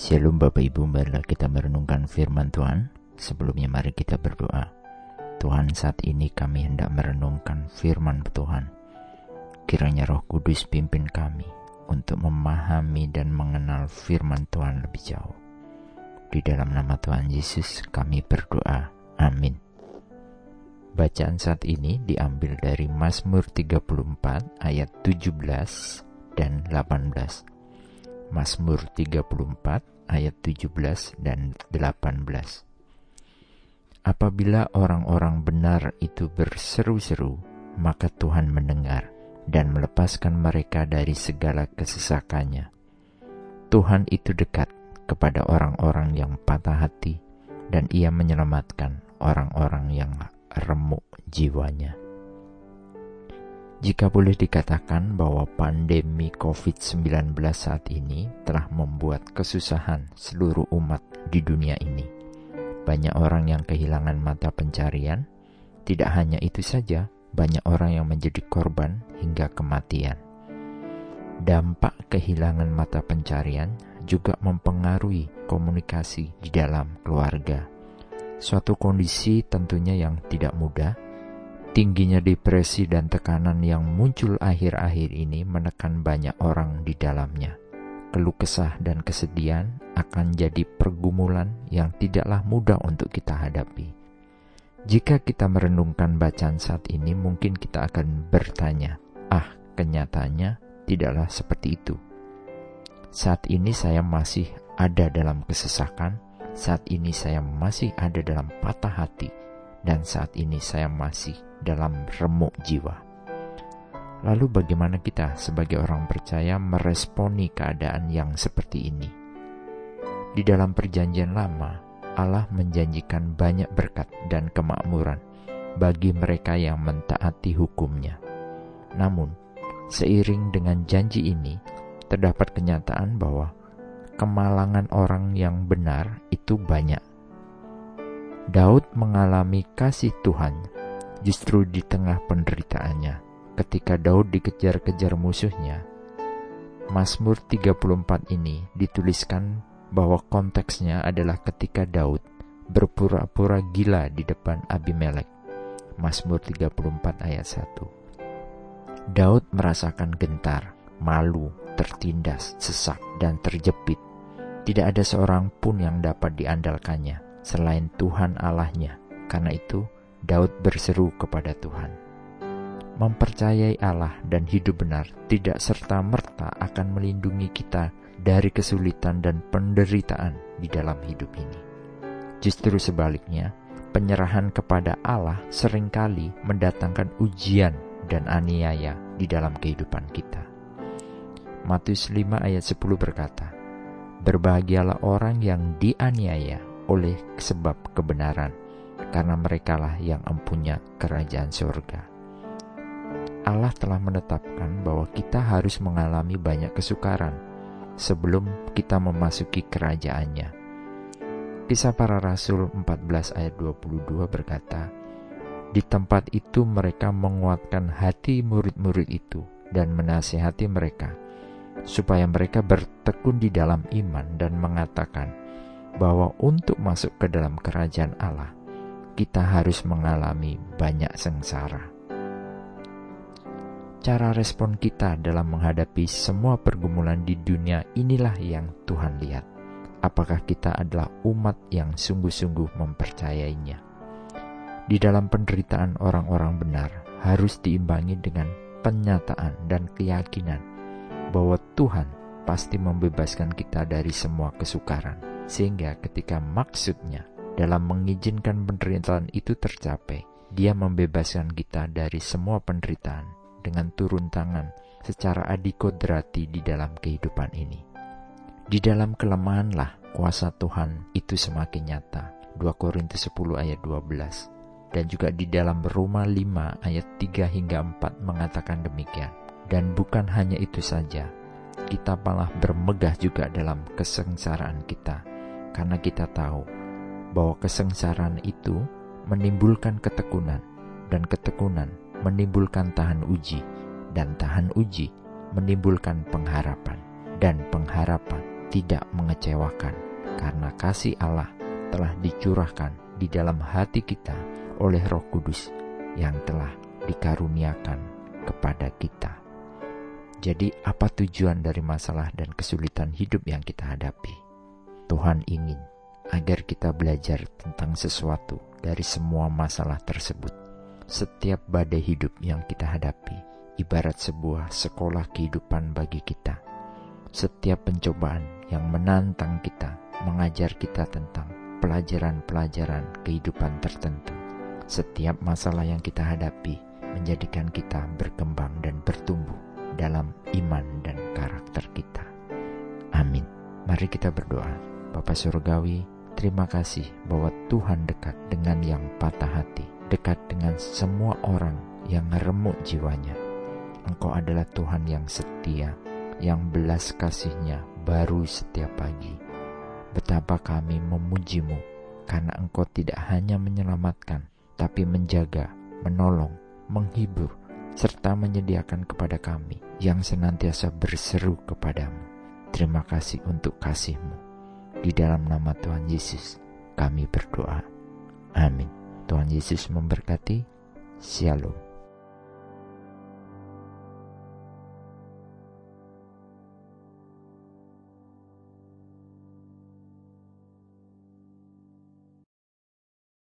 Shalom Bapak Ibu, marilah kita merenungkan firman Tuhan. Sebelumnya mari kita berdoa. Tuhan saat ini kami hendak merenungkan firman Tuhan. Kiranya roh kudus pimpin kami untuk memahami dan mengenal firman Tuhan lebih jauh. Di dalam nama Tuhan Yesus kami berdoa. Amin. Bacaan saat ini diambil dari Mazmur 34 ayat 17 dan 18. Mazmur 34 ayat 17 dan 18. Apabila orang-orang benar itu berseru-seru, maka Tuhan mendengar dan melepaskan mereka dari segala kesesakannya. Tuhan itu dekat kepada orang-orang yang patah hati dan ia menyelamatkan orang-orang yang remuk jiwanya. Jika boleh dikatakan bahwa pandemi COVID-19 saat ini telah membuat kesusahan seluruh umat di dunia ini. Banyak orang yang kehilangan mata pencarian, tidak hanya itu saja, banyak orang yang menjadi korban hingga kematian. Dampak kehilangan mata pencarian juga mempengaruhi komunikasi di dalam keluarga. Suatu kondisi tentunya yang tidak mudah, Tingginya depresi dan tekanan yang muncul akhir-akhir ini menekan banyak orang di dalamnya. Keluh kesah dan kesedihan akan jadi pergumulan yang tidaklah mudah untuk kita hadapi. Jika kita merenungkan bacaan saat ini, mungkin kita akan bertanya, "Ah, kenyataannya tidaklah seperti itu." Saat ini saya masih ada dalam kesesakan, saat ini saya masih ada dalam patah hati, dan saat ini saya masih dalam remuk jiwa. Lalu, bagaimana kita sebagai orang percaya meresponi keadaan yang seperti ini? Di dalam Perjanjian Lama, Allah menjanjikan banyak berkat dan kemakmuran bagi mereka yang mentaati hukumnya. Namun, seiring dengan janji ini, terdapat kenyataan bahwa kemalangan orang yang benar itu banyak. Daud mengalami kasih Tuhan justru di tengah penderitaannya ketika Daud dikejar-kejar musuhnya. Mazmur 34 ini dituliskan bahwa konteksnya adalah ketika Daud berpura-pura gila di depan Abimelek. Mazmur 34 ayat 1. Daud merasakan gentar, malu, tertindas, sesak, dan terjepit. Tidak ada seorang pun yang dapat diandalkannya selain Tuhan Allahnya. Karena itu, Daud berseru kepada Tuhan. Mempercayai Allah dan hidup benar tidak serta-merta akan melindungi kita dari kesulitan dan penderitaan di dalam hidup ini. Justru sebaliknya, penyerahan kepada Allah sering kali mendatangkan ujian dan aniaya di dalam kehidupan kita. Matius 5 ayat 10 berkata, Berbahagialah orang yang dianiaya oleh sebab kebenaran, karena merekalah yang empunya kerajaan surga. Allah telah menetapkan bahwa kita harus mengalami banyak kesukaran sebelum kita memasuki kerajaannya. Kisah para Rasul 14 ayat 22 berkata, Di tempat itu mereka menguatkan hati murid-murid itu dan menasihati mereka, supaya mereka bertekun di dalam iman dan mengatakan bahwa untuk masuk ke dalam kerajaan Allah, kita harus mengalami banyak sengsara. Cara respon kita dalam menghadapi semua pergumulan di dunia inilah yang Tuhan lihat. Apakah kita adalah umat yang sungguh-sungguh mempercayainya? Di dalam penderitaan orang-orang benar harus diimbangi dengan penyataan dan keyakinan bahwa Tuhan pasti membebaskan kita dari semua kesukaran, sehingga ketika maksudnya dalam mengizinkan penderitaan itu tercapai. Dia membebaskan kita dari semua penderitaan dengan turun tangan secara adikodrati di dalam kehidupan ini. Di dalam kelemahanlah kuasa Tuhan itu semakin nyata. 2 Korintus 10 ayat 12 dan juga di dalam Roma 5 ayat 3 hingga 4 mengatakan demikian. Dan bukan hanya itu saja, kita malah bermegah juga dalam kesengsaraan kita, karena kita tahu bahwa kesengsaraan itu menimbulkan ketekunan, dan ketekunan menimbulkan tahan uji, dan tahan uji menimbulkan pengharapan, dan pengharapan tidak mengecewakan karena kasih Allah telah dicurahkan di dalam hati kita oleh Roh Kudus yang telah dikaruniakan kepada kita. Jadi, apa tujuan dari masalah dan kesulitan hidup yang kita hadapi? Tuhan ingin agar kita belajar tentang sesuatu dari semua masalah tersebut. Setiap badai hidup yang kita hadapi ibarat sebuah sekolah kehidupan bagi kita. Setiap pencobaan yang menantang kita mengajar kita tentang pelajaran-pelajaran kehidupan tertentu. Setiap masalah yang kita hadapi menjadikan kita berkembang dan bertumbuh dalam iman dan karakter kita. Amin. Mari kita berdoa. Bapa Surgawi, terima kasih bahwa Tuhan dekat dengan yang patah hati, dekat dengan semua orang yang remuk jiwanya. Engkau adalah Tuhan yang setia, yang belas kasihnya baru setiap pagi. Betapa kami memujimu karena engkau tidak hanya menyelamatkan, tapi menjaga, menolong, menghibur, serta menyediakan kepada kami yang senantiasa berseru kepadamu. Terima kasih untuk kasihmu. Di dalam nama Tuhan Yesus, kami berdoa. Amin. Tuhan Yesus memberkati. Shalom.